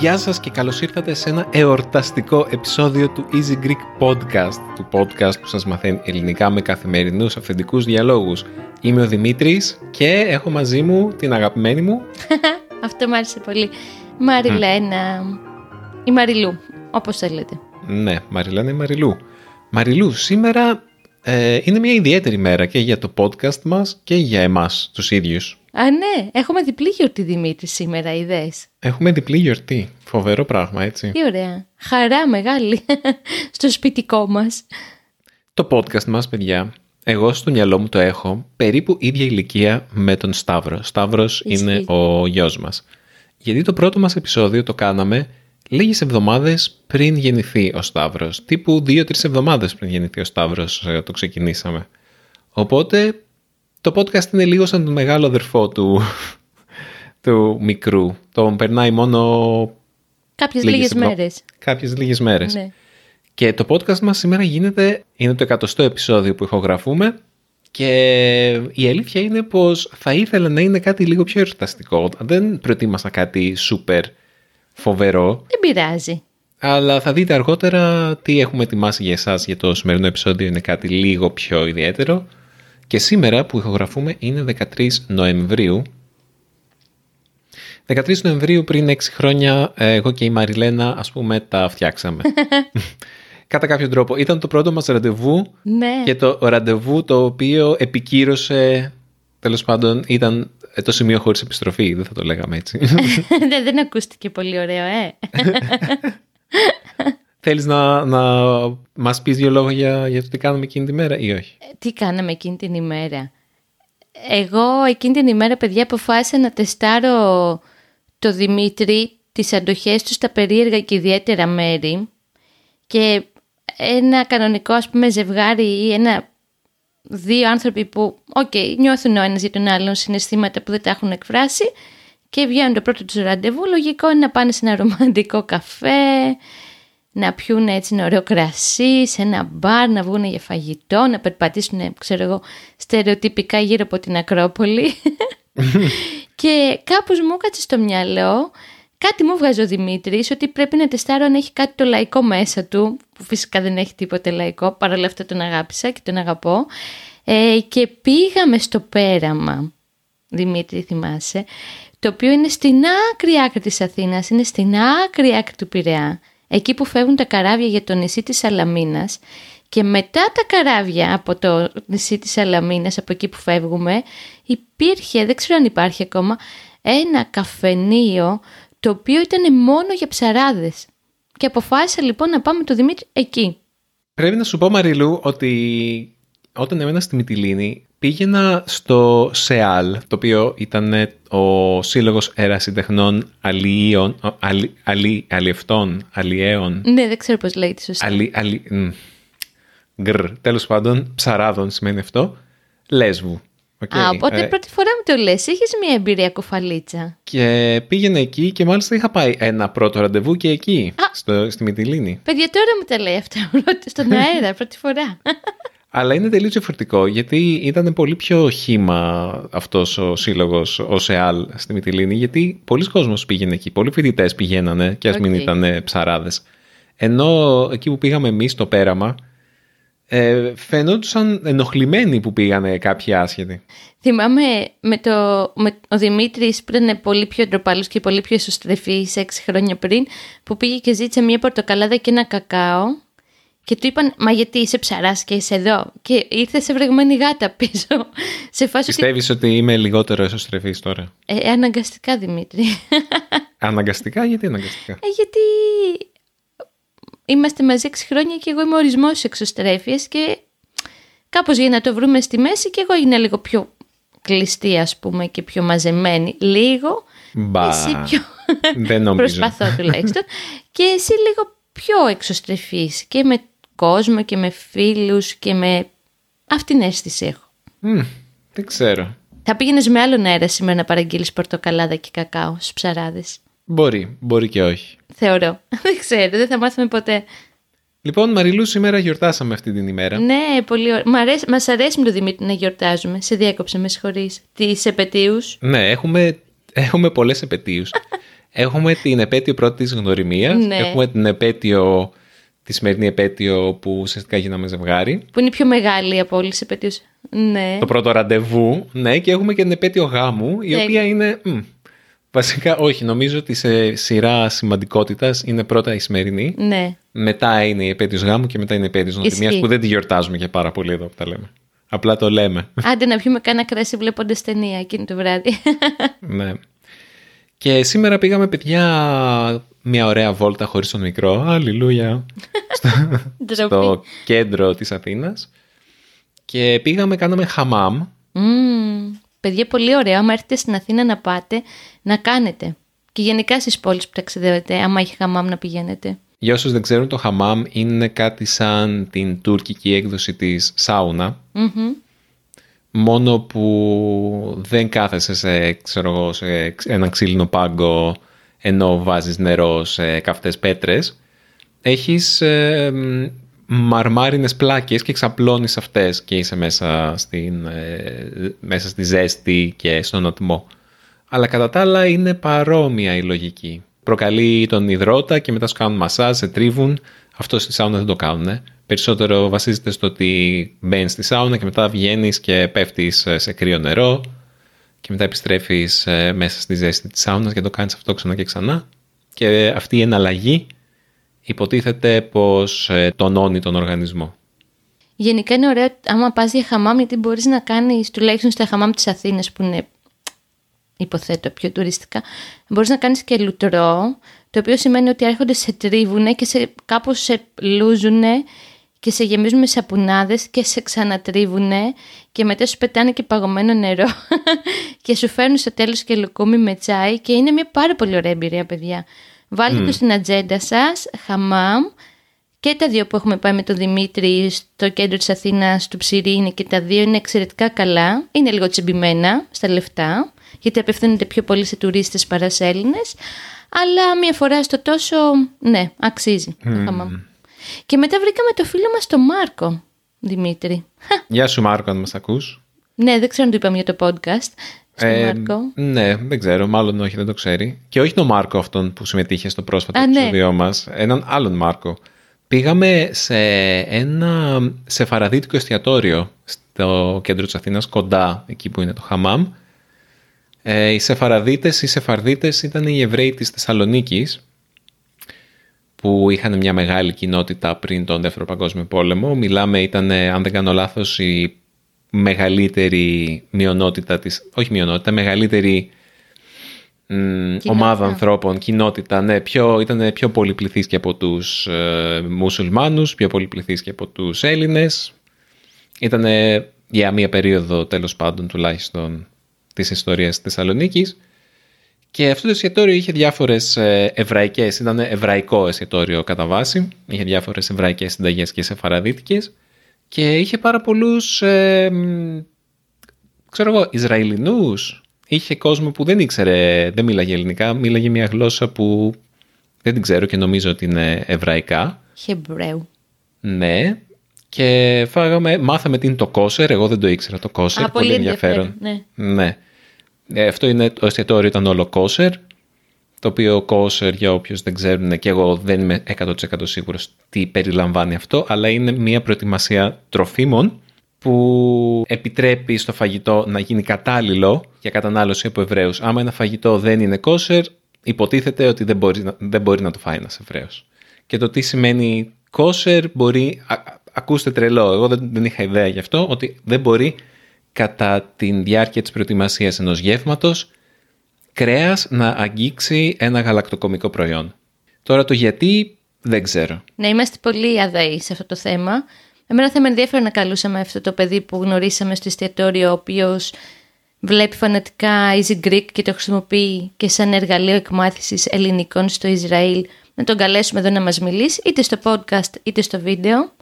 Γεια σας και καλώς ήρθατε σε ένα εορταστικό επεισόδιο του Easy Greek Podcast, του podcast που σας μαθαίνει ελληνικά με καθημερινούς αυθεντικούς διαλόγους. Είμαι ο Δημήτρης και έχω μαζί μου την αγαπημένη μου... Αυτό μου άρεσε πολύ. Μαριλένα. Η Μαριλού, όπως θέλετε. Ναι, Μαριλένα ή Μαριλού. Μαριλού, σήμερα ε, είναι μια ιδιαίτερη μέρα και για το podcast μας και για εμάς τους ίδιους. Α, ναι, έχουμε διπλή γιορτή Δημήτρη σήμερα, ιδέες. Έχουμε διπλή γιορτή. Φοβερό πράγμα, έτσι. Τι ωραία. Χαρά μεγάλη στο σπιτικό μας. Το podcast μας, παιδιά, εγώ στο μυαλό μου το έχω περίπου ίδια ηλικία με τον Σταύρο. Σταύρος Ισχύει. είναι ο γιος μας. Γιατί το πρώτο μας επεισόδιο το κάναμε λίγες εβδομάδες πριν γεννηθεί ο Σταύρος. Τύπου δύο-τρεις εβδομάδες πριν γεννηθεί ο Σταύρος ε, το ξεκινήσαμε. Οπότε το podcast είναι λίγο σαν τον μεγάλο αδερφό του, του μικρού. Τον περνάει μόνο Κάποιες λίγες λίγες εβδο- μέρες. κάποιες λίγες μέρες. Ναι. Και το podcast μας σήμερα γίνεται, είναι το εκατοστό επεισόδιο που ηχογραφούμε και η αλήθεια είναι πως θα ήθελα να είναι κάτι λίγο πιο εορταστικό. Δεν προετοίμασα κάτι σούπερ φοβερό, Δεν πειράζει. αλλά θα δείτε αργότερα τι έχουμε ετοιμάσει για εσάς για το σημερινό επεισόδιο είναι κάτι λίγο πιο ιδιαίτερο. Και σήμερα που ηχογραφούμε είναι 13 Νοεμβρίου. 13 Νοεμβρίου πριν 6 χρόνια ε, εγώ και η Μαριλένα ας πούμε τα φτιάξαμε. Κατά κάποιο τρόπο. Ήταν το πρώτο μας ραντεβού Ναι. και το ραντεβού το οποίο επικύρωσε, τέλος πάντων ήταν ε, το σημείο χωρίς επιστροφή. Δεν θα το λέγαμε έτσι. δεν, δεν ακούστηκε πολύ ωραίο, ε. Θέλεις να, να μας πεις δύο λόγια για, για το τι κάναμε εκείνη τη μέρα ή όχι; Τι κάναμε εκείνη την ημέρα; Εγώ εκείνη την ημέρα, παιδιά, αποφάσισα να τεστάρω το Δημήτρη, τις αντοχές του στα περίεργα και ιδιαίτερα μέρη και ένα κανονικό, ας πούμε, ζευγάρι ή ένα δύο άνθρωποι που, οκ, νιώθουν ο ένας για τον άλλον συναισθήματα που δεν τα έχουν εκφράσει και βγαίνουν το πρώτο τους ραντεβού, λογικό είναι να πάνε σε ένα ρομαντικό καφέ, να πιούν έτσι ένα ωραίο κρασί, σε ένα μπαρ, να βγουν για φαγητό, να περπατήσουν, ξέρω εγώ, στερεοτυπικά γύρω από την Ακρόπολη. και κάπως μου έκατσε στο μυαλό, κάτι μου βγάζει ο Δημήτρης, ότι πρέπει να τεστάρω αν έχει κάτι το λαϊκό μέσα του, που φυσικά δεν έχει τίποτε λαϊκό, παρόλα αυτά τον αγάπησα και τον αγαπώ. Ε, και πήγαμε στο πέραμα, Δημήτρη θυμάσαι, το οποίο είναι στην άκρη άκρη της Αθήνας, είναι στην άκρη άκρη του Πειραιά, εκεί που φεύγουν τα καράβια για το νησί της Σαλαμίνας και μετά τα καράβια από το νησί της Σαλαμίνας, από εκεί που φεύγουμε, υπήρχε, δεν ξέρω αν υπάρχει ακόμα, ένα καφενείο το οποίο ήταν μόνο για ψαράδες. Και αποφάσισα λοιπόν να πάμε το Δημήτρη εκεί. Πρέπει να σου πω Μαριλού ότι όταν έμενα στη Μυτιλίνη πήγαινα στο ΣΕΑΛ, το οποίο ήταν ο Σύλλογος Ερασιτεχνών Αλλιείων, ο, αλλι, αλλι, Αλλιευτών, Αλλιέων, Ναι, δεν ξέρω πώς λέγεται σωστά. αλλι, αλλι, μ, γκρ, τέλος πάντων, ψαράδων σημαίνει αυτό, Λέσβου. Οκ, Α, οπότε ε, πρώτη φορά μου το λες, έχεις μια εμπειρία κοφαλίτσα. και πήγαινα εκεί και μάλιστα είχα πάει ένα πρώτο ραντεβού και εκεί, Α. στο, στη Μυτιλίνη. Παιδιά τώρα μου τα λέει αυτά στον αέρα, πρώτη φορά. Αλλά είναι τελείως διαφορετικό γιατί ήταν πολύ πιο χήμα αυτός ο σύλλογος, ο ΣΕΑΛ στη Μυτιλίνη γιατί πολλοί κόσμος πήγαινε εκεί, πολλοί φοιτητές πηγαίνανε και ας μην Οκ. ήταν ψαράδες. Ενώ εκεί που πήγαμε εμείς στο πέραμα ε, φαινόντουσαν ενοχλημένοι που πήγανε κάποιοι άσχετοι. Θυμάμαι με, το, με ο Δημήτρης που ήταν πολύ πιο ντροπαλός και πολύ πιο εσωστρεφής έξι χρόνια πριν που πήγε και ζήτησε μια πορτοκαλάδα και ένα κακάο και του είπαν «Μα γιατί είσαι ψαράς και είσαι εδώ» και ήρθε σε βρεγμένη γάτα πίσω σε φάση ότι Πιστεύεις ότι είμαι λιγότερο εσωστρεφής τώρα; ε, αναγκαστικά Δημήτρη Αναγκαστικά, γιατί αναγκαστικά; ε, γιατί είμαστε μαζί έξι χρόνια και εγώ είμαι ορισμός της εξωστρέφειας και κάπως για να το βρούμε στη μέση και εγώ έγινα λίγο πιο κλειστή ας πούμε και πιο μαζεμένη λίγο Μπα, εσύ πιο δεν νομίζω. προσπαθώ τουλάχιστον και εσύ λίγο πιο εξωστρεφής και με και με φίλους και με αυτήν την αίσθηση έχω. Μμ, δεν ξέρω. Θα πήγαινες με άλλον αέρα σήμερα να παραγγείλεις πορτοκαλάδα και κακάο στους ψαράδες; Μπορεί, μπορεί και όχι. Θεωρώ. Δεν ξέρω, δεν θα μάθουμε ποτέ. Λοιπόν, Μαριλού, σήμερα γιορτάσαμε αυτή την ημέρα. Ναι, πολύ ωραία. Μ' αρέσει, μας αρέσει με τον Δημήτρη να γιορτάζουμε. Σε διέκοψε, με συγχωρείς. Τις επαιτίους. Ναι, έχουμε, έχουμε πολλές επαιτίους. έχουμε την επέτειο πρώτη γνωριμίας. Ναι. Έχουμε την επέτειο, τη σημερινή επέτειο που ουσιαστικά γίναμε ζευγάρι. Που είναι η πιο μεγάλη από όλες τις επαιτίους. Ναι. Το πρώτο ραντεβού. Ναι, και έχουμε και την επέτειο γάμου, η Ναι. οποία είναι. μ, βασικά, όχι, νομίζω ότι σε σειρά σημαντικότητας είναι πρώτα η σημερινή. Ναι. Μετά είναι η επέτειος γάμου και μετά είναι η επέτειος γνωριμίας Ισχύει. που δεν τη γιορτάζουμε και πάρα πολύ εδώ που τα λέμε. Απλά το λέμε. Άντε να πιούμε κάνα κρασί βλέποντας ταινία εκείνη το βράδυ. ναι. Και σήμερα πήγαμε παιδιά μια ωραία βόλτα χωρίς τον μικρό. Αλληλούια. Ντροπή. στο κέντρο της Αθήνας. Και πήγαμε, κάναμε χαμάμ. Μμμ. Παιδιά, πολύ ωραία. Άμα έρθετε στην Αθήνα να πάτε, να κάνετε. Και γενικά στις πόλεις που ταξιδεύετε, άμα έχει χαμάμ να πηγαίνετε. Για όσους δεν ξέρουν, το χαμάμ είναι κάτι σαν την τουρκική έκδοση της σάουνα. Μμμ. Μόνο που δεν κάθεσαι σε, ξέρω εγώ, σε ένα ξύλινο πάγκο ενώ βάζεις νερό σε καυτές πέτρες. Έχεις ε, μ, μαρμάρινες πλάκες και ξαπλώνεις αυτές και είσαι μέσα, στην, ε, μέσα στη ζέστη και στον ατμό. Αλλά κατά τα άλλα είναι παρόμοια η λογική. Προκαλεί τον υδρότα και μετά σου κάνουν μασάζ, σε τρίβουν. Αυτό στη σάουνα δεν το κάνουν. Περισσότερο βασίζεται στο ότι μπαίνεις στη σάουνα και μετά βγαίνεις και πέφτεις ε, σε κρύο νερό και μετά επιστρέφεις ε, μέσα στη ζέστη της σάουνας και το κάνεις αυτό ξανά και ξανά. Και αυτή η εναλλαγή υποτίθεται πως ε, τονώνει τον οργανισμό. Γενικά είναι ωραίο άμα πας για χαμάμ, γιατί μπορείς να κάνεις, τουλάχιστον στα χαμάμ της Αθήνας που είναι υποθέτω πιο τουριστικά, μπορείς να κάνεις και λουτρό, το οποίο σημαίνει ότι έρχονται σε τρίβουνε και σε, κάπως σε λούζουνε και σε γεμίζουν με σαπουνάδες και σε ξανατρίβουνε και μετά σου πετάνε και παγωμένο νερό και σου φέρνουν στο τέλος και λουκούμι με τσάι και είναι μια πάρα πολύ ωραία εμπειρία παιδιά. Βάλτε το στην ατζέντα σας, χαμάμ, και τα δύο που έχουμε πάει με τον Δημήτρη στο κέντρο της Αθήνας, του Ψηρή είναι και τα δύο είναι εξαιρετικά καλά. Είναι λίγο τσιμπημένα στα λεφτά, γιατί απευθύνονται πιο πολύ σε τουρίστες παρά σε Έλληνες. Αλλά μία φορά στο τόσο, ναι, αξίζει το χαμάμ. Και μετά βρήκαμε το φίλο μας τον Μάρκο, Δημήτρη. Γεια σου Μάρκο αν μας ακούς. Ναι, δεν ξέρω αν το είπαμε για το podcast. Στον Ε, Μάρκο. Ναι, δεν ξέρω, μάλλον όχι, δεν το ξέρει. Και όχι τον Μάρκο αυτόν που συμμετείχε στο πρόσφατο Α, ναι. επεισόδιο μας, έναν άλλον Μάρκο. Πήγαμε σε ένα σεφαραδίτικο εστιατόριο στο κέντρο της Αθήνας, κοντά εκεί που είναι το Χαμάμ. Ε, οι Σεφαραδίτες, οι Σεφαρδίτες ήταν οι Εβραίοι της Θεσσαλονίκης που είχαν μια μεγάλη κοινότητα πριν τον Δεύτερο Παγκόσμιο Πόλεμο. Μιλάμε, ήταν, αν δεν κάνω λάθος, η μεγαλύτερη μειονότητα της, όχι μειονότητα, μεγαλύτερη μ, ομάδα ανθρώπων, κοινότητα, ναι, πιο, ήταν πιο πολυπληθής και από τους ε, μουσουλμάνους, πιο πολυπληθής και από τους Έλληνες. Ήταν για μία περίοδο τέλος πάντων τουλάχιστον της ιστορίας της Θεσσαλονίκης. Και αυτό το εστιατόριο είχε διάφορες ε, εβραϊκές, ήταν εβραϊκό εστιατόριο κατά βάση, είχε διάφορες εβραϊκές συνταγές και σεφαραδίτικες και είχε πάρα πολλούς, ε, μ, ξέρω εγώ, Ισραηλινούς. Είχε κόσμο που δεν ήξερε, δεν μίλαγε ελληνικά, μίλαγε μια γλώσσα που δεν την ξέρω και νομίζω ότι είναι εβραϊκά. Χεμπρέου. Ναι. Και φάγαμε, μάθαμε τι είναι το κόσερ, εγώ δεν το ήξερα το κόσερ, Α, πολύ πολύ ενδιαφέρον. ενδιαφέρον, Ναι. Ε, αυτό είναι, το εστιατόριο ήταν όλο κόσερ, το οποίο κόσερ για όποιους δεν ξέρουν και εγώ δεν είμαι 100% σίγουρος τι περιλαμβάνει αυτό, αλλά είναι μια προετοιμασία τροφίμων που επιτρέπει στο φαγητό να γίνει κατάλληλο για κατανάλωση από Εβραίους. Άμα ένα φαγητό δεν είναι κόσερ, υποτίθεται ότι δεν μπορεί, να- δεν μπορεί να το φάει ένας Εβραίος. Και το τι σημαίνει κόσερ μπορεί, α- α- ακούστε τρελό, εγώ δεν, δεν είχα ιδέα γι' αυτό, ότι δεν μπορεί κατά τη διάρκεια της προετοιμασίας ενός γεύματος κρέας να αγγίξει ένα γαλακτοκομικό προϊόν. Τώρα το γιατί δεν ξέρω. Να είμαστε πολύ αδαεί σε αυτό το θέμα. Εμένα θα με ενδιαφέρει να καλούσαμε αυτό το παιδί που γνωρίσαμε στο εστιατόριο, ο οποίος βλέπει φανατικά Easy Greek και το χρησιμοποιεί και σαν εργαλείο εκμάθησης ελληνικών στο Ισραήλ. Να τον καλέσουμε εδώ να μας μιλήσει, είτε στο podcast είτε στο βίντεο.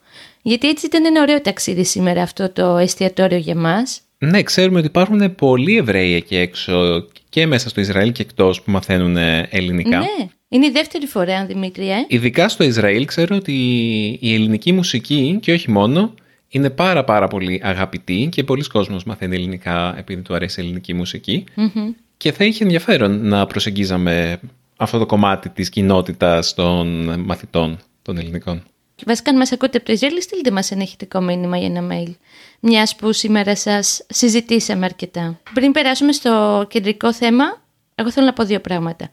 Γιατί έτσι ήταν ένα ωραίο ταξίδι σήμερα αυτό το εστιατόριο για μας. Ναι, ξέρουμε ότι υπάρχουν πολλοί Εβραίοι εκεί έξω και μέσα στο Ισραήλ και εκτός που μαθαίνουν ελληνικά. Ναι, είναι η δεύτερη φορά, Δημήτρη, ε. Ειδικά στο Ισραήλ ξέρω ότι η ελληνική μουσική και όχι μόνο είναι πάρα πάρα πολύ αγαπητή και πολλοί κόσμος μαθαίνει ελληνικά επειδή του αρέσει η ελληνική μουσική Μμμ. και θα είχε ενδιαφέρον να προσεγγίζαμε αυτό το κομμάτι της κοινότητας των μαθητών των ελληνικών. Και βασικά, αν μας ακούτε από το Ισραήλ, στείλτε μας ένα ηχητικό μήνυμα για ένα mail. Μιας που σήμερα σας συζητήσαμε αρκετά. Πριν περάσουμε στο κεντρικό θέμα, εγώ θέλω να πω δύο πράγματα.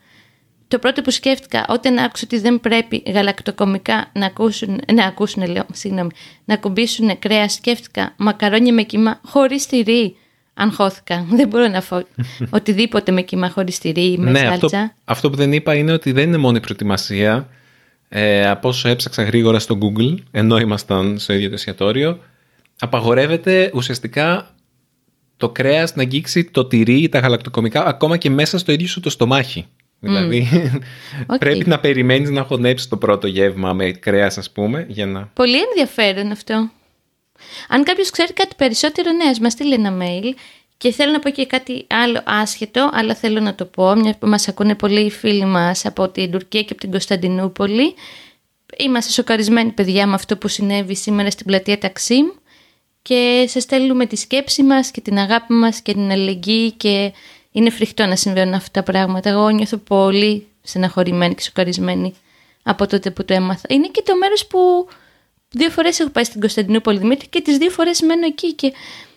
Το πρώτο που σκέφτηκα όταν άκουσα ότι δεν πρέπει γαλακτοκομικά να ακούσουν, να ακούσουν, λέω, συγγνώμη, να κουμπίσουν κρέα, σκέφτηκα μακαρόνια με κύμα χωρίς τυρί. Αν χώθηκα. Δεν μπορώ να φω οτιδήποτε με κύμα χωρίς τυρί ή με ναι, σάλτσα. αυτό, αυτό που δεν είπα είναι ότι δεν είναι μόνο η προετοιμασία. Ε, από όσο έψαξα γρήγορα στο Google, ενώ ήμασταν στο ίδιο το εστιατόριο, απαγορεύεται ουσιαστικά το κρέας να αγγίξει το τυρί ή τα γαλακτοκομικά ακόμα και μέσα στο ίδιο σου το στομάχι. Δηλαδή Οκ. πρέπει να περιμένεις να χωνέψεις το πρώτο γεύμα με κρέας ας πούμε για να... Πολύ ενδιαφέρον αυτό. Αν κάποιος ξέρει κάτι περισσότερο, ναι, ας μας στείλει ένα mail. Και θέλω να πω και κάτι άλλο άσχετο, αλλά θέλω να το πω, μια που μας ακούνε πολλοί φίλοι μας από την Τουρκία και από την Κωνσταντινούπολη. Είμαστε σοκαρισμένοι, παιδιά, με αυτό που συνέβη σήμερα στην πλατεία Ταξίμ και σας στέλνουμε τη σκέψη μας και την αγάπη μας και την αλληλεγγύη και είναι φρικτό να συμβαίνουν αυτά τα πράγματα. Εγώ νιώθω πολύ στεναχωρημένη και σοκαρισμένη από τότε που το έμαθα. Είναι και το μέρος που δύο φορές έχω πάει στην Κωνσταντινούπολη Δημήτρη και τις δύο φορές μένω εκεί και σ-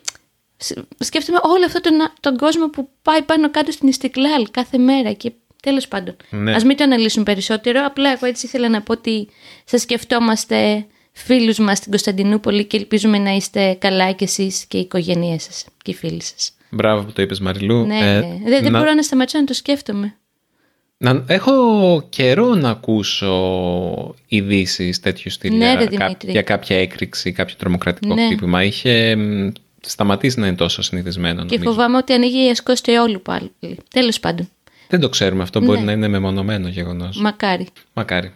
σκέφτομαι όλο αυτόν τον, τον κόσμο που πάει πάνω κάτω στην Ιστικλάλ κάθε μέρα και τέλος πάντων. Ναι. Ας μην το αναλύσουμε περισσότερο, απλά εγώ έτσι ήθελα να πω ότι σας σκεφτόμαστε φίλους μας στην Κωνσταντινούπολη και ελπίζουμε να είστε καλά κι εσείς και οι οικογένειές σας και οι φίλοι σας. Μπράβο που το είπες Μαριλού. Ναι, Ε, ναι. Δεν, δεν να- μπορώ να σταματήσω να το σκέφτομαι. Να, έχω καιρό να ακούσω ειδήσεις τέτοιου στυλ Ναι, για, ρε, κά- Δημήτρη. για κάποια έκρηξη, κάποιο τρομοκρατικό Ναι. χτύπημα. Είχε μ, σταματήσει να είναι τόσο συνηθισμένο. Και νομίζω. φοβάμαι ότι ανοίγει η ασκόστη όλου πάλι. Τέλος πάντων. Δεν το ξέρουμε αυτό. Μπορεί Ναι. να είναι μεμονωμένο γεγονός. Μακάρι. Μακάρι.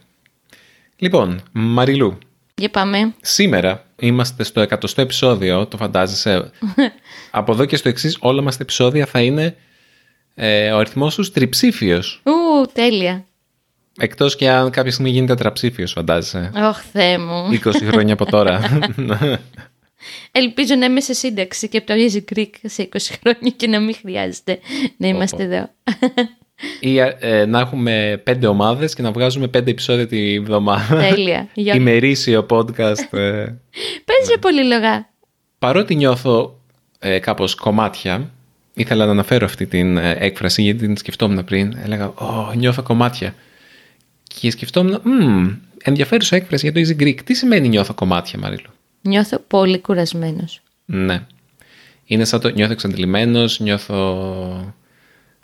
Λοιπόν, Μαριλού, Για πάμε. σήμερα είμαστε στο εκατοστό επεισόδιο, το φαντάζεσαι. Από εδώ και στο εξής, όλα μας τα επεισόδια θα είναι ε, ο αριθμός τους τριψήφιος. Ου, τέλεια. Εκτός και αν κάποια στιγμή γίνει τετραψήφιος, φαντάζεσαι. Ωχ, Θεέ μου. 20 χρόνια από τώρα. Ελπίζω να είμαι σε σύνταξη και από το Easy Creek σε 20 χρόνια και να μην χρειάζεται να είμαστε εδώ. Ή ε, να έχουμε πέντε ομάδες και να βγάζουμε πέντε επεισόδια τη βδομάδα. Τέλεια. Για... Ημερήσιο podcast. ε. Πες ρε πολύ λογά. Παρότι νιώθω ε, κάπως κομμάτια, ήθελα να αναφέρω αυτή την ε, έκφραση γιατί την σκεφτόμουν πριν. Έλεγα, Ω, νιώθω κομμάτια. Και σκεφτόμουν, «Μμμ, ενδιαφέρουσα έκφραση για το Easy Greek. Τι σημαίνει νιώθω κομμάτια, Μαρίλο; Νιώθω πολύ κουρασμένος. Ναι. Είναι σαν το νιώθω εξαντλημένος, νιώθω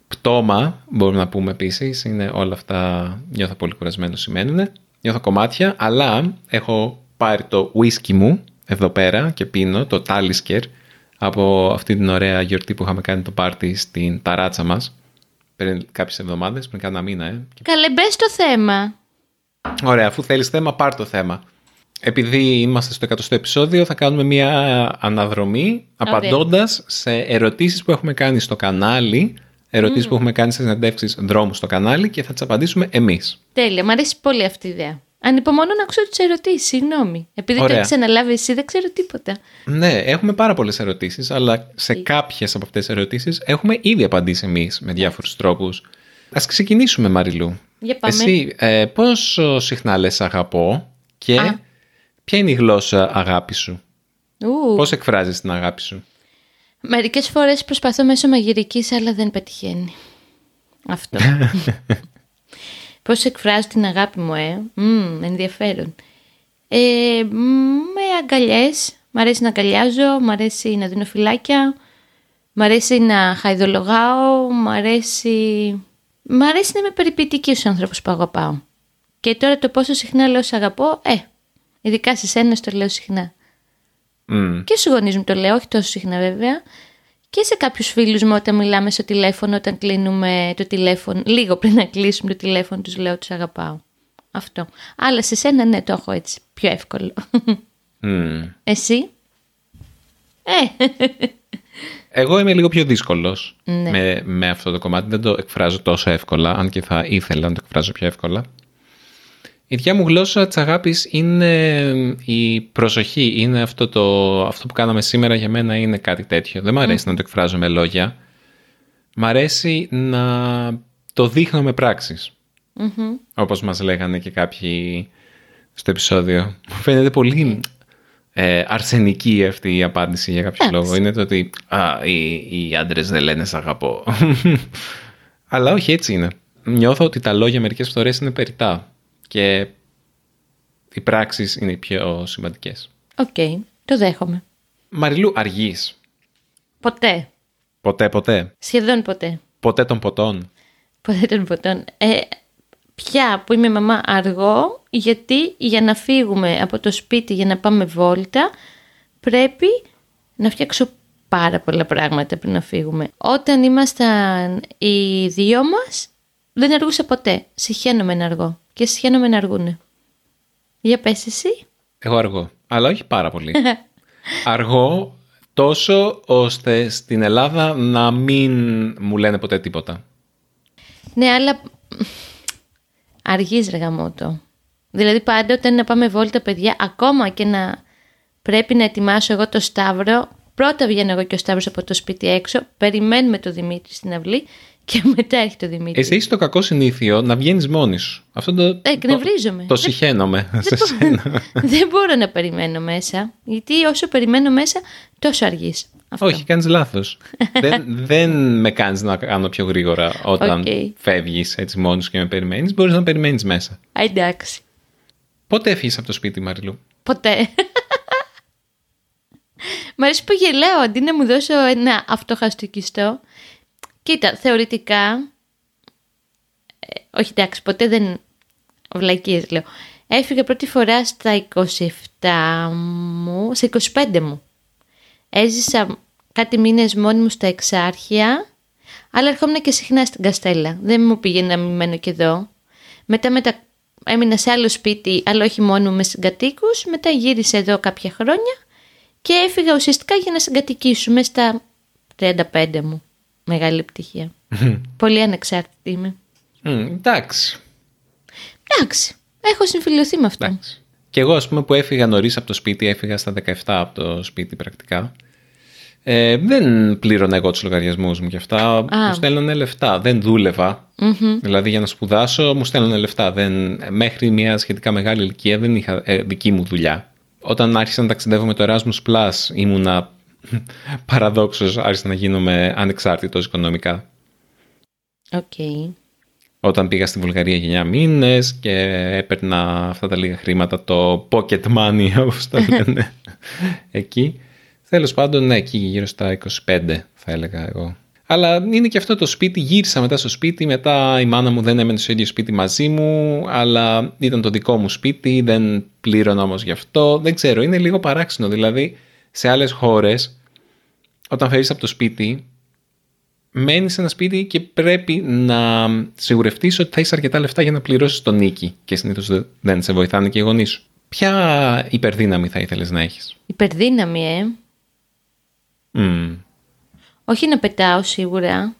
πτώμα, μπορούμε να πούμε επίσης. Είναι όλα αυτά νιώθω πολύ κουρασμένος σημαίνουν. Νιώθω κομμάτια, αλλά έχω πάρει το whisky μου εδώ πέρα και πίνω, το Talisker, από αυτή την ωραία γιορτή που είχαμε κάνει το πάρτι στην ταράτσα μας πριν κάποιες εβδομάδες, πριν κάνα μήνα, ε. Καλέ, μπες στο θέμα. Ωραία, αφού θέλεις θέμα, πάρ το θέμα. Επειδή είμαστε στο 100ο επεισόδιο, θα κάνουμε μια αναδρομή Ωραία. απαντώντας σε ερωτήσεις που έχουμε κάνει στο κανάλι, ερωτήσεις που έχουμε κάνει σε συνεντεύξεις δρόμου στο κανάλι και θα τις απαντήσουμε εμείς. Τέλεια, μου αρέσει πολύ αυτή η ιδέα. Ανυπομονώ να ακούσω τις ερωτήσεις, συγγνώμη. Επειδή το Ωραία. έχεις αναλάβει εσύ, δεν ξέρω τίποτα. Ναι, έχουμε πάρα πολλές ερωτήσεις, αλλά σε κάποιες από αυτές τις ερωτήσεις έχουμε ήδη απαντήσει εμείς με διάφορους τρόπους. Ας ξεκινήσουμε, Μαριλού. Για πάμε. Εσύ ε, πόσο συχνά λες αγαπώ και Α. ποια είναι η γλώσσα αγάπη σου; Ου, Πώς εκφράζεις την αγάπη σου; Μερικές φορές προσπαθώ μέσω μαγειρικής, αλλά δεν πετυχαίνει. Αυτό. Πώς εκφράζω την αγάπη μου, ε; Μμμ, ενδιαφέρον. Ε, μ, με αγκαλιές. Μ' αρέσει να αγκαλιάζω, μ' αρέσει να δίνω φυλάκια, μ' αρέσει να χαϊδολογάω, μ' αρέσει... Μ' αρέσει να είμαι περιποιητική στους άνθρωπους που αγαπάω. Και τώρα το πόσο συχνά λέω σ' αγαπώ, ε, ειδικά σε σένα το λέω συχνά. Μμ. Και στους γονείς μου το λέω, όχι τόσο συχνά βέβαια. Και σε κάποιους φίλους μου όταν μιλάμε στο τηλέφωνο, όταν κλείνουμε το τηλέφωνο, λίγο πριν να κλείσουμε το τηλέφωνο, τους λέω τους αγαπάω. Αυτό. Αλλά σε σένα ναι, το έχω έτσι. Πιο εύκολο. Μμ. Εσύ; Ε, Εγώ είμαι λίγο πιο δύσκολος Ναι. με, με αυτό το κομμάτι. Δεν το εκφράζω τόσο εύκολα, αν και θα ήθελα να το εκφράζω πιο εύκολα. Η δικιά μου γλώσσα της αγάπης είναι η προσοχή. Είναι αυτό, το, αυτό που κάναμε σήμερα για μένα είναι κάτι τέτοιο. Δεν μου αρέσει να το εκφράζω με λόγια. Μ' αρέσει να το δείχνω με πράξεις. Μμμ. Όπως μας λέγανε και κάποιοι στο επεισόδιο. Μου φαίνεται πολύ ε, αρσενική αυτή η απάντηση για κάποιο Εντάξει. λόγο. Είναι το ότι α, οι, οι άντρες δεν λένε σ' αγαπώ. Αλλά όχι έτσι είναι. Νιώθω ότι τα λόγια μερικές φορές είναι περιττά και οι πράξεις είναι οι πιο σημαντικές. Οκ, το δέχομαι. Μαριλού, αργείς. Ποτέ. Ποτέ, ποτέ. Σχεδόν ποτέ. Ποτέ των ποτών. Ποτέ των ποτών. Ε, πια που είμαι μαμά αργό, γιατί για να φύγουμε από το σπίτι για να πάμε βόλτα, πρέπει να φτιάξω πάρα πολλά πράγματα πριν να φύγουμε. Όταν ήμασταν οι δυο μας, δεν αργούσα ποτέ. Συχαίνομαι να αργώ. Και συχαίνομαι να αργούνε. Για πες εσύ. Εγώ αργώ. Αλλά όχι πάρα πολύ. αργώ τόσο ώστε στην Ελλάδα να μην μου λένε ποτέ τίποτα. Ναι, αλλά αργείς ρε γαμώτο. Δηλαδή πάντα όταν να πάμε βόλτα παιδιά, ακόμα και να πρέπει να ετοιμάσω εγώ το Σταύρο, πρώτα βγαίνω εγώ και ο Σταύρος από το σπίτι έξω, περιμένουμε το Δημήτρη στην αυλή και μετά έρχεται ο Δημήτρης. Εσύ έχει το κακό συνήθειο να βγαίνεις μόνη σου. Αυτό το. Ε, εκνευρίζομαι. Το, το συχαίνομαι σε σένα. Δεν μπορώ να περιμένω μέσα, γιατί όσο περιμένω μέσα τόσο αργείς. Αυτό. Όχι, κάνεις λάθος. δεν, δεν με κάνεις να κάνω πιο γρήγορα όταν Οκ. φεύγεις έτσι μόνος σου και με περιμένεις. Μπορείς να περιμένεις μέσα. Α, εντάξει. Πότε έφυγες από το σπίτι, Μαριλού; Ποτέ. Μ' αρέσει που γελάω αντί να μου δώσω ένα αυτοχαστούκι στο. Κοίτα, θεωρητικά. ε, όχι εντάξει, ποτέ δεν. Βλακείες λέω. Έφυγα πρώτη φορά στα 27 μου, σε 25 μου. Έζησα κάτι μήνες μόνη μου στα εξάρχεια, αλλά ερχόμουν και συχνά στην Καστέλα. Δεν μου πήγαινε να μην μένω και εδώ. Μετά, μετά έμεινα σε άλλο σπίτι, αλλά όχι μόνο με συγκατοίκους. Μετά γύρισα εδώ κάποια χρόνια και έφυγα ουσιαστικά για να συγκατοικήσουμε στα 35 μου. Μεγάλη επιτυχία. Πολύ ανεξάρτητη είμαι. Μμ, εντάξει. Εντάξει, έχω συμφιλειωθεί με αυτό. εντάξει. Και εγώ, ας πούμε, που έφυγα νωρίς από το σπίτι, έφυγα στα 17 από το σπίτι πρακτικά. Ε, δεν πλήρωνα εγώ τους λογαριασμούς μου και αυτά. Μου στέλνανε λεφτά. Δεν δούλευα. Δηλαδή για να σπουδάσω μου στέλνανε λεφτά. Δεν, μέχρι μια σχετικά μεγάλη ηλικία δεν είχα ε, δική μου δουλειά. Όταν άρχισα να ταξιδεύω με το Erasmus Plus ήμουνα παραδόξως άρχισα να γίνομαι ανεξάρτητος οικονομικά. Οκ. Όταν πήγα στη Βουλγαρία για 9 μήνες και έπαιρνα αυτά τα λίγα χρήματα, το pocket money όπως τα λένε εκεί. Τέλος πάντων, ναι, εκεί γύρω στα 25 θα έλεγα εγώ. Αλλά είναι και αυτό το σπίτι, γύρισα μετά στο σπίτι, μετά η μάνα μου δεν έμενε στο ίδιο σπίτι μαζί μου, αλλά ήταν το δικό μου σπίτι, δεν πλήρωνα όμως γι' αυτό. Δεν ξέρω, είναι λίγο παράξενο, δηλαδή σε άλλες χώρες, όταν φεύγεις από το σπίτι, μένεις σε ένα σπίτι και πρέπει να σιγουρευτείς ότι θα έχεις αρκετά λεφτά για να πληρώσεις τον νίκη και συνήθως δεν σε βοηθάνε και οι γονείς σου. Ποια υπερδύναμη θα ήθελες να έχεις; Υπερδύναμη, ε. Μμμ, Όχι να πετάω σίγουρα,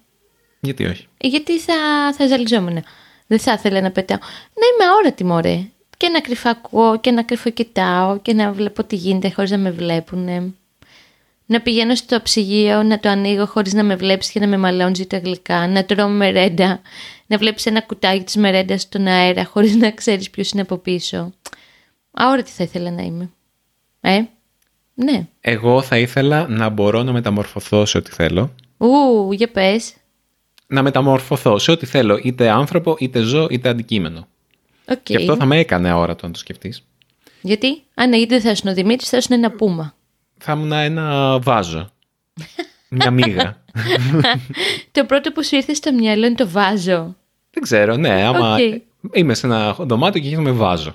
γιατί όχι; ε, γιατί θα, θα ζαλιζόμουν. Δεν θα ήθελα να πετάω. Να είμαι αόρατη, μωρέ. Και να κρυφακούω και να κρυφοκοιτάω και να βλέπω τι γίνεται χωρίς να με βλέπουν. Να πηγαίνω στο ψυγείο, να το ανοίγω χωρίς να με βλέπεις και να με μαλώνεις τα γλυκά. Να τρώω μερέντα. Να βλέπεις ένα κουτάκι της μερέντας στον αέρα χωρίς να ξέρεις ποιος είναι από πίσω. Αόρατη θα ήθελα να είμαι. Ε, ναι. Εγώ θα ήθελα να μπορώ να μεταμορφωθώ σε ό,τι θέλω. Ου, για πες. Να μεταμορφωθώ σε ό,τι θέλω, είτε άνθρωπο, είτε ζώο, είτε αντικείμενο. Οκ. Και αυτό θα με έκανε αόρατο αν το σκεφτείς. Γιατί, αν γιατί δεν θα ήσουν ο Δημήτρης, θα ήσουν ένα πούμα. Θα ήμουν ένα βάζο. Μια μύγα. το πρώτο που σου ήρθε στο μυαλό είναι το βάζο. Δεν ξέρω, ναι, άμα Οκ. είμαι σε ένα δωμάτιο και γίνομαι βάζο.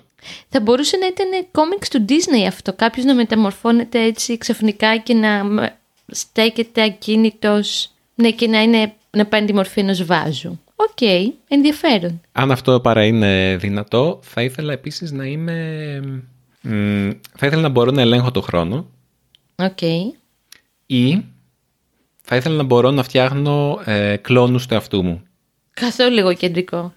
Θα μπορούσε να ήταν κόμιξ του Disney αυτό. Κάποιος να μεταμορφώνεται έτσι ξαφνικά και να μ- στέκεται ακίνητος. Ναι, και να, είναι, να πάρει τη μορφή ενός βάζου. Οκ, ενδιαφέρον. Αν αυτό παραείναι δυνατό, θα ήθελα επίσης να είμαι... μ, θα ήθελα να μπορώ να ελέγχω το χρόνο Οκ. ή Θα ήθελα να μπορώ να φτιάχνω ε, κλώνους του εαυτού μου. Καθόλου εγωκεντρικό.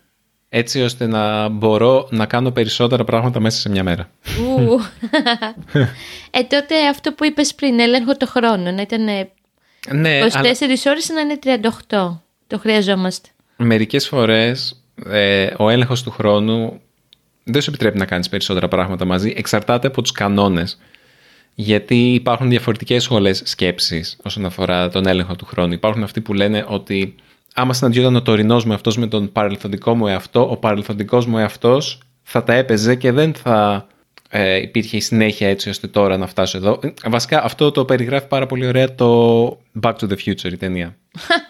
Έτσι ώστε να μπορώ να κάνω περισσότερα πράγματα μέσα σε μια μέρα. Ου. ε, τότε αυτό που είπες πριν, έλεγχο το χρόνο, να ήταν ε, 24 Ναι, αλλά ώρες να είναι 38. Το χρειαζόμαστε. Μερικές φορές ε, ο έλεγχος του χρόνου δεν σου επιτρέπει να κάνεις περισσότερα πράγματα μαζί. Εξαρτάται από τους κανόνες. Γιατί υπάρχουν διαφορετικές σχολές σκέψης όσον αφορά τον έλεγχο του χρόνου. Υπάρχουν αυτοί που λένε ότι άμα συναντιόταν ο τωρινός μου εαυτός με τον παρελθοντικό μου εαυτό, ο παρελθοντικός μου εαυτός θα τα έπαιζε και δεν θα ε, υπήρχε η συνέχεια έτσι ώστε τώρα να φτάσω εδώ. Ε, Βασικά αυτό το περιγράφει πάρα πολύ ωραία το Back to the Future η ταινία.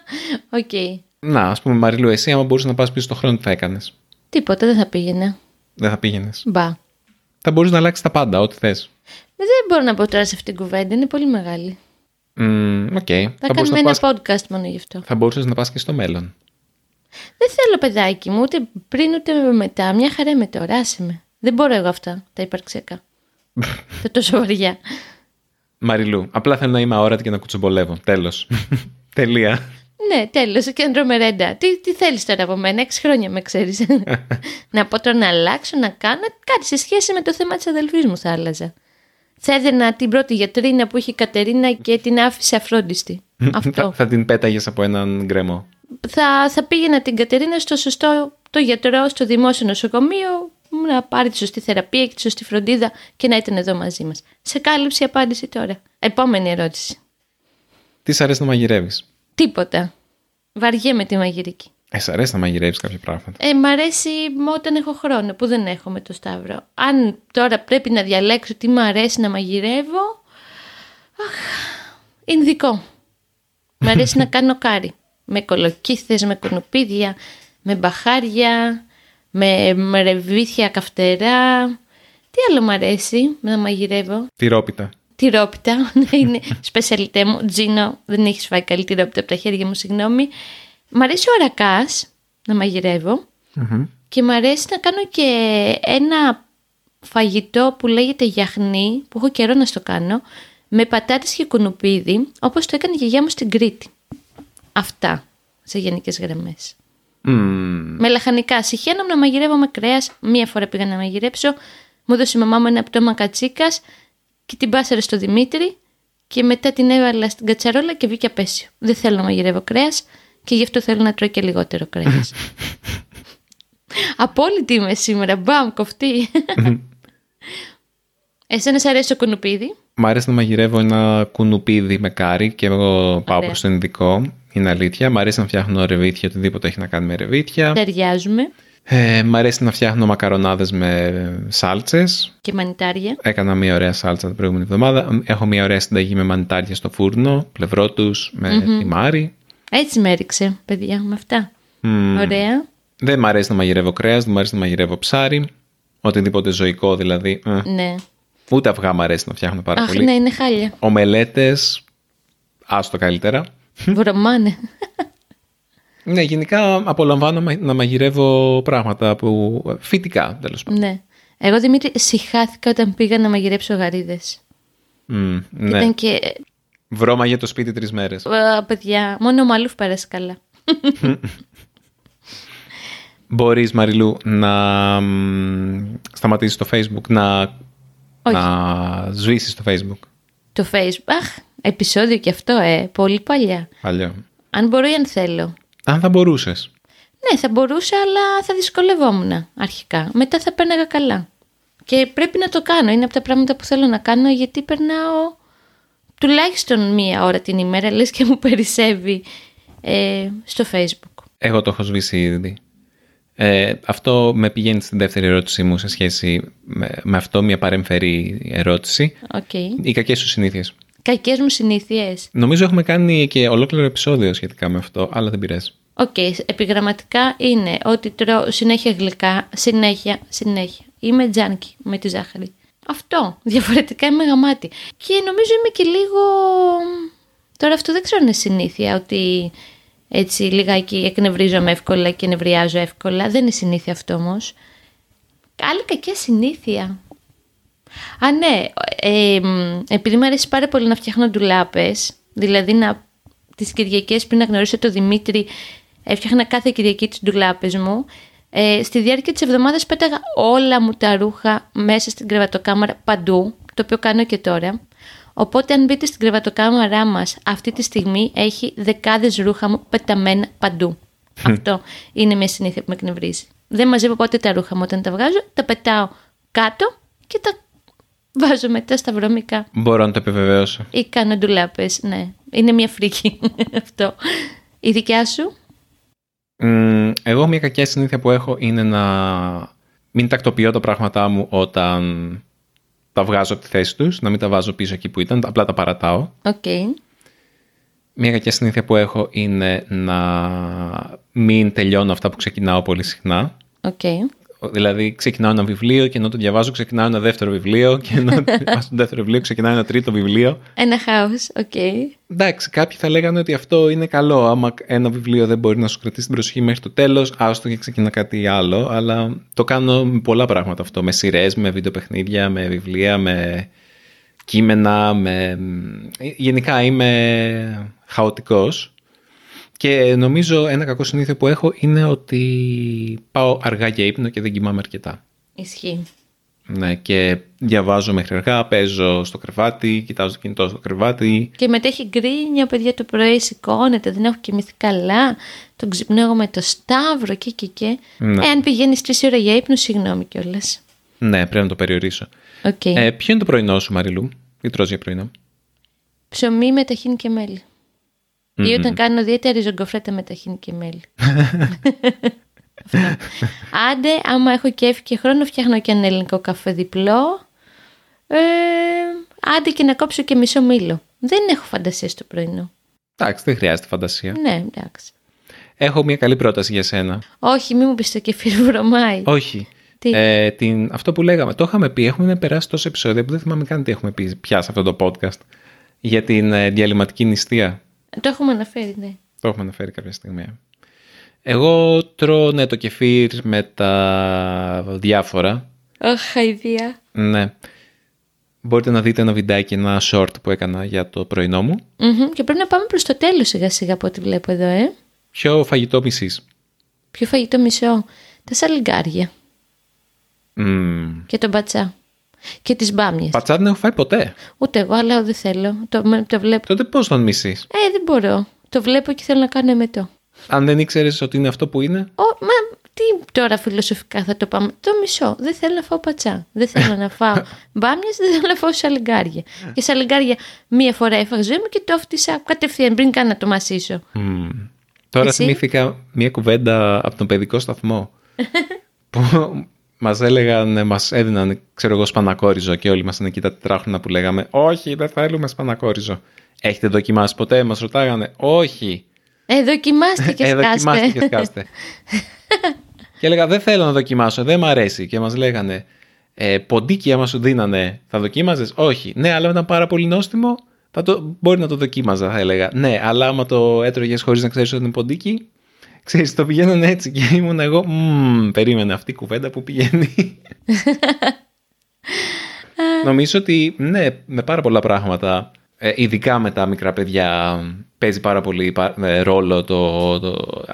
Οκ. Να, ας πούμε Μαριλού, εσύ άμα μπορούσες να πας πίσω στον χρόνο τι θα έκανες; Τίποτα δεν θα πήγαινε. Δεν θα πήγαινες. Μπα. Θα μπορείς να αλλάξεις τα πάντα, ό,τι θες. Δεν μπορώ να πω τώρα σε αυτήν την κουβέντα, είναι πολύ μεγάλη. Μμμ, Οκ. Θα, Θα, μπορούσες κάνουμε να ένα πας... podcast μόνο γι' αυτό. θα μπορούσες να πας και στο μέλλον. Δεν θέλω παιδάκι μου, ούτε πριν ούτε μετά. Μια χαρά είμαι τώρα, άσε με. Δεν μπορώ εγώ αυτά, τα υπαρξιακά. τα τόσο βαριά. Μαριλού, απλά θέλω να είμαι αόρατη και να κουτσομπολεύω. Τέλος. Τελεία. Ναι, τέλος, και να τρώμε ρέντα. Τι, τι θέλεις τώρα από μένα, έξι χρόνια με ξέρεις. να πω τώρα να αλλάξω, να κάνω. Κάτι σε σχέση με το θέμα της αδελφής μου θα άλλαζα. Θα έδινα την πρώτη γιατρίνα που είχε η Κατερίνα και την άφησε αφρόντιστη. θα, Αυτό. θα την πέταγες από έναν γκρεμό. θα, θα πήγαινα την Κατερίνα στο σωστό το γιατρό, στο δημόσιο νοσοκομείο, να πάρει τη σωστή θεραπεία και τη σωστή φροντίδα και να ήταν εδώ μαζί μας. Σε κάλυψη η απάντηση τώρα. Επόμενη ερώτηση. Τι σ' αρέσει να μαγειρεύεις; Τίποτα. Βαριέμαι τη μαγειρική. Ε, σ' αρέσει να μαγειρεύεις κάποια πράγματα. Ε, μ' αρέσει όταν έχω χρόνο που δεν έχω με το Σταύρο. Αν τώρα πρέπει να διαλέξω τι μ' αρέσει να μαγειρεύω, αχ, Ινδικό. Μ' αρέσει να κάνω κάρι. Με κολοκύθες, με κουνουπίδια, με μπαχάρια, με, με ρεβίθια καυτερά. Τι άλλο μ' αρέσει να μαγειρεύω; Τυρόπιτα. Τυρόπιτα, ναι, είναι σπεσιαλιτέ μου. Τζίνο, δεν έχει φάει καλή τυρόπιτα από τα χέρια μου, συγγνώμη. Μ' αρέσει ο αρακάς να μαγειρεύω Μμμ. και μ' αρέσει να κάνω και ένα φαγητό που λέγεται γιαχνί, που έχω καιρό να στο κάνω, με πατάτες και κουνουπίδι, όπως το έκανε η γιαγιά μου στην Κρήτη. Αυτά, σε γενικές γραμμές. Μμμ. Με λαχανικά. Συχαίνομαι να μαγειρεύω με κρέας. Μία φορά πήγα να μαγειρέψω. Μου έδωσε η μαμά μου ένα πτώμα κατσίκας και την πάσαρε στο Δημήτρη και μετά την έβαλα στην κατσαρόλα και βγήκε απέσιο. Δεν θέλω να μαγειρεύω κρέας και γι' αυτό θέλω να τρώω και λιγότερο κρέας. Απόλυτη είμαι σήμερα. Μπαμ, κοφτή. Εσένα σ' αρέσει το κουνουπίδι; Μ' αρέσει να μαγειρεύω ένα κουνουπίδι με κάρι και εγώ πάω Ωραία. προς το ειδικό. Είναι αλήθεια. Μ' αρέσει να φτιάχνω ρεβίθια, οτιδήποτε έχει να κάνει με ρεβίθια. Ταιριάζουμε. Ε, μ' αρέσει να φτιάχνω μακαρονάδες με σάλτσες. Και μανιτάρια. Έκανα μια ωραία σάλτσα την προηγούμενη εβδομάδα. Έχω μια ωραία συνταγή με μανιτάρια στο φούρνο, πλευρό τους, με θυμάρι. Έτσι με έριξε, παιδιά, με αυτά. Μμμ. Ωραία. Δεν μ' αρέσει να μαγειρεύω κρέας, δεν μ' αρέσει να μαγειρεύω ψάρι. Οτιδήποτε ζωικό δηλαδή. Ε, Ναι. Ούτε αυγά μ' αρέσει να φτιάχνω πάρα Αχ, πολύ. ναι, είναι χάλια. Ομελέτες, άστο καλύτερα. Βρωμάνε. Ναι, γενικά απολαμβάνω μα- να μαγειρεύω πράγματα που. φυτικά τέλος πάντων. Ναι. Εγώ Δημήτρη συχάθηκα όταν πήγα να μαγειρέψω γαρίδες. Μμ, ναι. Ήταν και. Βρώμα για το σπίτι τρεις μέρες. Α, παιδιά, μόνο ο Μαλούφ πέρασε καλά. Μπορείς, Μαριλού, να μ, σταματήσεις το Facebook, να, Όχι. να σβήσεις το Facebook; Το Facebook. Αχ, επεισόδιο και αυτό, ε. Πολύ παλιά. Παλιό. Αν μπορώ ή αν θέλω. Αν θα μπορούσες. Ναι, θα μπορούσα, αλλά θα δυσκολευόμουν αρχικά. Μετά θα πέρναγα καλά. Και πρέπει να το κάνω. Είναι από τα πράγματα που θέλω να κάνω γιατί περνάω τουλάχιστον μία ώρα την ημέρα, λες και μου περισσεύει ε, στο Facebook. Εγώ το έχω σβήσει ήδη. Ε, αυτό με πηγαίνει στην δεύτερη ερώτησή μου σε σχέση με, με αυτό, μια παρεμφερή ερώτηση. Οκ. Οι κακές σου συνήθειες. Κακές μου συνήθειες. Νομίζω έχουμε κάνει και ολόκληρο επεισόδιο σχετικά με αυτό, αλλά δεν πειράζει. Οκ, επιγραμματικά είναι ότι τρώω συνέχεια γλυκά, συνέχεια, συνέχεια. Είμαι τζάνκι με τη ζάχαρη. Αυτό. Διαφορετικά είμαι γαμάτη. Και νομίζω είμαι και λίγο... Τώρα αυτό δεν ξέρω αν είναι συνήθεια, ότι έτσι λιγάκι εκνευρίζομαι εύκολα και νευριάζω εύκολα. Δεν είναι συνήθεια αυτό όμως. Άλλη κακιά συνήθεια. Α, ναι. ε, μ, επειδή μου αρέσει πάρα πολύ να φτιάχνω ντουλάπες, δηλαδή να τις Κυριακές πριν να γνωρίσω τον Δημήτρη έφτιαχνα κάθε Κυριακή τις ντουλάπες μου. Ε, στη διάρκεια της εβδομάδας πέταγα όλα μου τα ρούχα μέσα στην κρεβατοκάμαρα παντού, το οποίο κάνω και τώρα. Οπότε αν μπείτε στην κρεβατοκάμαρά μας αυτή τη στιγμή έχει δεκάδες ρούχα μου πεταμένα παντού. Αυτό είναι μια συνήθεια που με εκνευρίζει. Δεν μαζεύω ποτέ τα ρούχα μου όταν τα βγάζω, τα πετάω κάτω και τα βάζω μετά στα βρωμικά. Μπορώ να το επιβεβαιώσω. Ή κάνω ντουλάπες, ναι. Είναι μια φρίκη αυτό. Η δικιά σου; Μ, εγώ μια κακιά συνήθεια που έχω είναι να μην τακτοποιώ τα πράγματά μου όταν τα βγάζω από τη θέση τους, να μην τα βάζω πίσω εκεί που ήταν, απλά τα παρατάω. Οκ. Μια κακιά συνήθεια που έχω είναι να μην τελειώνω αυτά που ξεκινάω πολύ συχνά. Οκ. Δηλαδή, ξεκινάω ένα βιβλίο και ενώ το διαβάζω, ξεκινάω ένα δεύτερο βιβλίο και ενώ το στο δεύτερο βιβλίο, ξεκινάω ένα τρίτο βιβλίο. Ένα χάος, οκ. Εντάξει, κάποιοι θα λέγανε ότι αυτό είναι καλό. Άμα ένα βιβλίο δεν μπορεί να σου κρατήσει την προσοχή μέχρι το τέλος, άστο και ξεκινά κάτι άλλο. Αλλά το κάνω με πολλά πράγματα αυτό. Με σειρές, με βιντεοπαιχνίδια, με βιβλία, με κείμενα. Με... Γενικά είμαι χαοτικός. Και νομίζω ένα κακό συνήθειο που έχω είναι ότι πάω αργά για ύπνο και δεν κοιμάμαι αρκετά. Ισχύει. Ναι, και διαβάζω μέχρι αργά, παίζω στο κρεβάτι, κοιτάζω το κινητό στο κρεβάτι. Και μετά έχει γκρίνια, παιδιά το πρωί σηκώνεται, δεν έχω κοιμηθεί καλά. Τον ξυπνώ εγώ με το σταύρο και και και. Ναι. Ε, αν πηγαίνεις τρεις ώρα για ύπνο, συγγνώμη κιόλας. Ναι, πρέπει να το περιορίσω. Οκ. Ε, ποιο είναι το πρωινό σου, Μαριλού, τι τρως για πρωινό; Ψωμί με ταχίνι και μέλι. Ή όταν κάνω δίαιτα ρυζογκοφρέτα με ταχίνι και μέλι. Αυτό. Άντε, άμα έχω κέφι και χρόνο, φτιάχνω και ένα ελληνικό καφέ διπλό. Ε, άντε και να κόψω και μισό μήλο. Δεν έχω φαντασία στο πρωινό. Εντάξει, δεν χρειάζεται φαντασία. Ναι, εντάξει. Έχω μια καλή πρόταση για σένα. Όχι, μη μου πεις το κεφίρι βρωμάει. Όχι. Τι; Ε, την, αυτό που λέγαμε, το είχαμε πει, έχουμε περάσει τόσα επεισόδια που δεν θυμάμαι καν τι έχουμε πει πια σε αυτό το podcast. Για την ε, διαλυματική νηστεία. Το έχουμε αναφέρει, ναι. Το έχουμε αναφέρει κάποια στιγμή. Εγώ τρώω ναι, το κεφίρ με τα διάφορα. Αχ, χαϊδία. Ναι. Μπορείτε να δείτε ένα βιντεάκι, ένα short που έκανα για το πρωινό μου. Μμμ, Και πρέπει να πάμε προς το τέλος σιγά σιγά από ό,τι βλέπω εδώ, ε. Ποιο φαγητό μισείς. Ποιο φαγητό μισό. Τα σαλιγκάρια Μμμ. και τον πατσά. Και τις μπάμιες. Πατσά δεν έχω φάει ποτέ. Ούτε εγώ, αλλά δεν θέλω. Το, με- το βλέπω. Τότε πώς τον μισείς; Ε, δεν μπορώ. Το βλέπω και θέλω να κάνω εμετό. Αν δεν ήξερες ότι είναι αυτό που είναι; Ω, μα τι τώρα φιλοσοφικά θα το πάμε. Το μισό. Δεν θέλω να φάω πατσά. Δεν θέλω να φάω μπάμιες, δεν θέλω να φάω σαλιγκάρια. και σαλιγκάρια μία φορά έφαγα ζωή μου και το έφτιασα κατευθείαν πριν καν να το μασίσω. Μμμ. Τώρα Εσύ; θυμήθηκα μια κουβέντα από τον παιδικό σταθμό. που μας έλεγαν, μας έδιναν, ξέρω εγώ, σπανακόριζο και όλοι ήμασταν εκεί τα τετράχρονα που λέγαμε Όχι, δεν θέλουμε σπανακόριζο. Έχετε δοκιμάσει ποτέ, μας ρωτάγανε. Όχι. Ε, δοκιμάστε και Ε, σκάστε. δοκιμάστε και σκάστε. και έλεγα δεν θέλω να δοκιμάσω, δεν μ' αρέσει. Και μας λέγανε ε, ποντίκι άμα σου δίνανε θα δοκίμαζες; Όχι. Ναι, αλλά ήταν πάρα πολύ νόστιμο. Θα το, μπορεί να το δοκίμαζα θα έλεγα. Ναι, αλλά άμα το έτρωγες χωρίς να ξέρεις ότι είναι ποντίκι, ξέρεις το πηγαίνανε έτσι και ήμουν εγώ, «Μμμ, περίμενε αυτή η κουβέντα που πηγαίνει. Νομίζω ότι ναι, με πάρα πολλά πράγματα, ε, ειδικά με τα μικρά παιδιά, παίζει πάρα πολύ πα- ε, ρόλο το, το,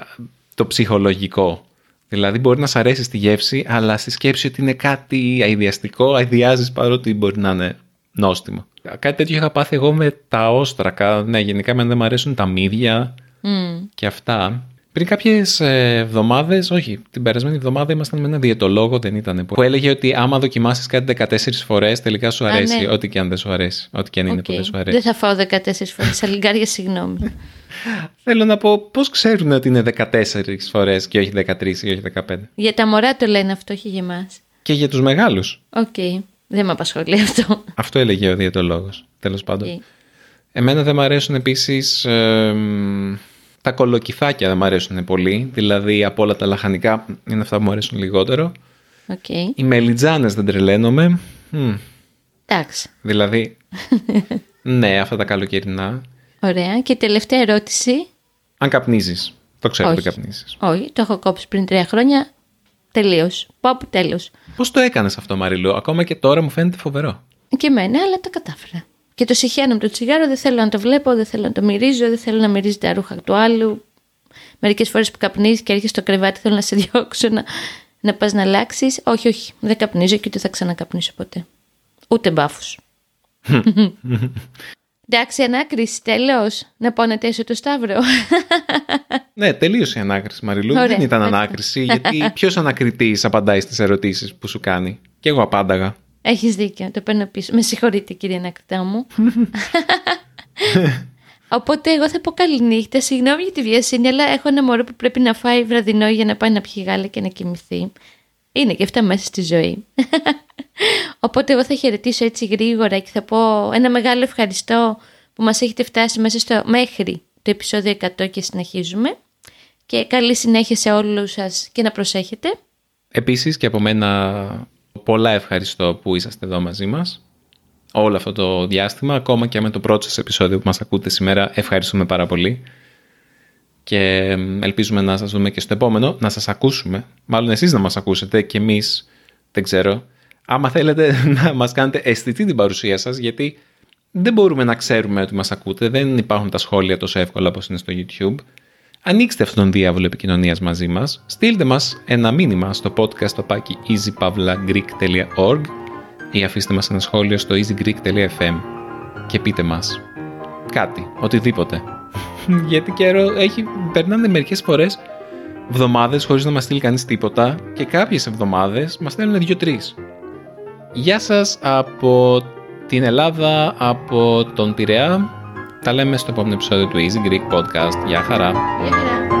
το ψυχολογικό. Δηλαδή μπορεί να σ' αρέσει στη γεύση, αλλά στη σκέψη ότι είναι κάτι αηδιαστικό, αηδιάζεις παρότι μπορεί να είναι νόστιμο. Κάτι τέτοιο είχα πάθει εγώ με τα όστρακα. Ναι, γενικά εμένα δεν μου αρέσουν τα μύδια Μμ. και αυτά. Πριν κάποιες εβδομάδες, όχι, την περασμένη εβδομάδα ήμασταν με ένα διαιτολόγο, δεν ήταν. Που έλεγε ότι άμα δοκιμάσεις κάτι 14 φορές, τελικά σου Α, αρέσει. ναι. Ό,τι και αν δεν σου αρέσει. Ό,τι και αν είναι Οκ. που δεν σου αρέσει. Δεν θα φάω 14 φορές σαλιγκάρια, συγγνώμη. Θέλω να πω, πώς ξέρουν ότι είναι 14 φορές και όχι 13 ή όχι 15. για τα μωρά το λένε αυτό, όχι για εμάς. Και για τους μεγάλους. Οκ. Δεν με απασχολεί αυτό. Αυτό έλεγε ο διαιτολόγος. Τέλος πάντων. Οκ. Εμένα δεν μ' αρέσουν επίσης. Τα κολοκυθάκια δεν μ' αρέσουν πολύ. Δηλαδή από όλα τα λαχανικά είναι αυτά που μου αρέσουν λιγότερο. Οκ. Οι μελιτζάνες δεν τρελαίνομαι. Μμ, Εντάξει. Δηλαδή, ναι, αυτά τα καλοκαιρινά. Ωραία. Και τελευταία ερώτηση. Αν καπνίζεις. Το ξέρω ότι Όχι. καπνίζεις. Όχι, το έχω κόψει πριν τρία χρόνια. Τελείως. Πάω τέλος. Πώς το έκανες αυτό, Μαριλού, ακόμα και τώρα μου φαίνεται φοβερό. Και εμένα, αλλά τα κατάφερα. Και το συχαίνω με το τσιγάρο, δεν θέλω να το βλέπω, δεν θέλω να το μυρίζω, δεν θέλω να μυρίζει τα ρούχα του άλλου. Μερικές φορές που καπνίζεις και έρχεσαι στο κρεβάτι, θέλω να σε διώξω να, να πας να αλλάξεις. Όχι, όχι, δεν καπνίζω και ούτε θα ξανακαπνίσω ποτέ. Ούτε μπάφους. Εντάξει, ανάκριση, τέλος. Να πω να τέσω το Σταύρο. ναι, τελείωσε η ανάκριση, Μαριλού. Δεν ήταν ανάκριση, γιατί ποιος ανακριτής απαντάει στις ερωτήσεις που σου κάνει. Και εγώ απάνταγα. Έχεις δίκιο, το παίρνω πίσω. Με συγχωρείτε, κύριε ανακριτά μου. Οπότε εγώ θα πω καληνύχτα. Συγγνώμη για τη βιασύνη, αλλά έχω ένα μωρό που πρέπει να φάει βραδινό για να πάει να πιει γάλα και να κοιμηθεί. Είναι και αυτά μέσα στη ζωή. Οπότε εγώ θα χαιρετήσω έτσι γρήγορα και θα πω ένα μεγάλο ευχαριστώ που μας έχετε φτάσει μέσα στο μέχρι το επεισόδιο 100 και συνεχίζουμε. Και καλή συνέχεια σε όλους σας και να προσέχετε. Επίσης και από μένα πολλά ευχαριστώ που είσαστε εδώ μαζί μας όλο αυτό το διάστημα, ακόμα και με το πρώτο σας επεισόδιο που μας ακούτε σήμερα. Ευχαριστούμε πάρα πολύ και ελπίζουμε να σας δούμε και στο επόμενο, να σας ακούσουμε. Μάλλον εσείς να μας ακούσετε και εμείς, δεν ξέρω. Άμα θέλετε να μας κάνετε αισθητή την παρουσία σας, γιατί δεν μπορούμε να ξέρουμε ότι μας ακούτε, δεν υπάρχουν τα σχόλια τόσο εύκολα όπως είναι στο YouTube. Ανοίξτε αυτόν τον διάβολο επικοινωνίας μαζί μας, στείλτε μας ένα μήνυμα στο podcast το πάκι easypavlagreek.org ή αφήστε μας ένα σχόλιο στο easygreek.fm και πείτε μας κάτι, οτιδήποτε. Γιατί καιρό έχει, περνάνε μερικές φορές εβδομάδες χωρίς να μας στείλει κανείς τίποτα και κάποιες εβδομάδες μας στέλνουν δύο-τρεις. Γεια σας από την Ελλάδα, από τον Πειραιά. Τα λέμε στο επόμενο επεισόδιο του Easy Greek Podcast. Γεια χαρά. Γεια χαρά.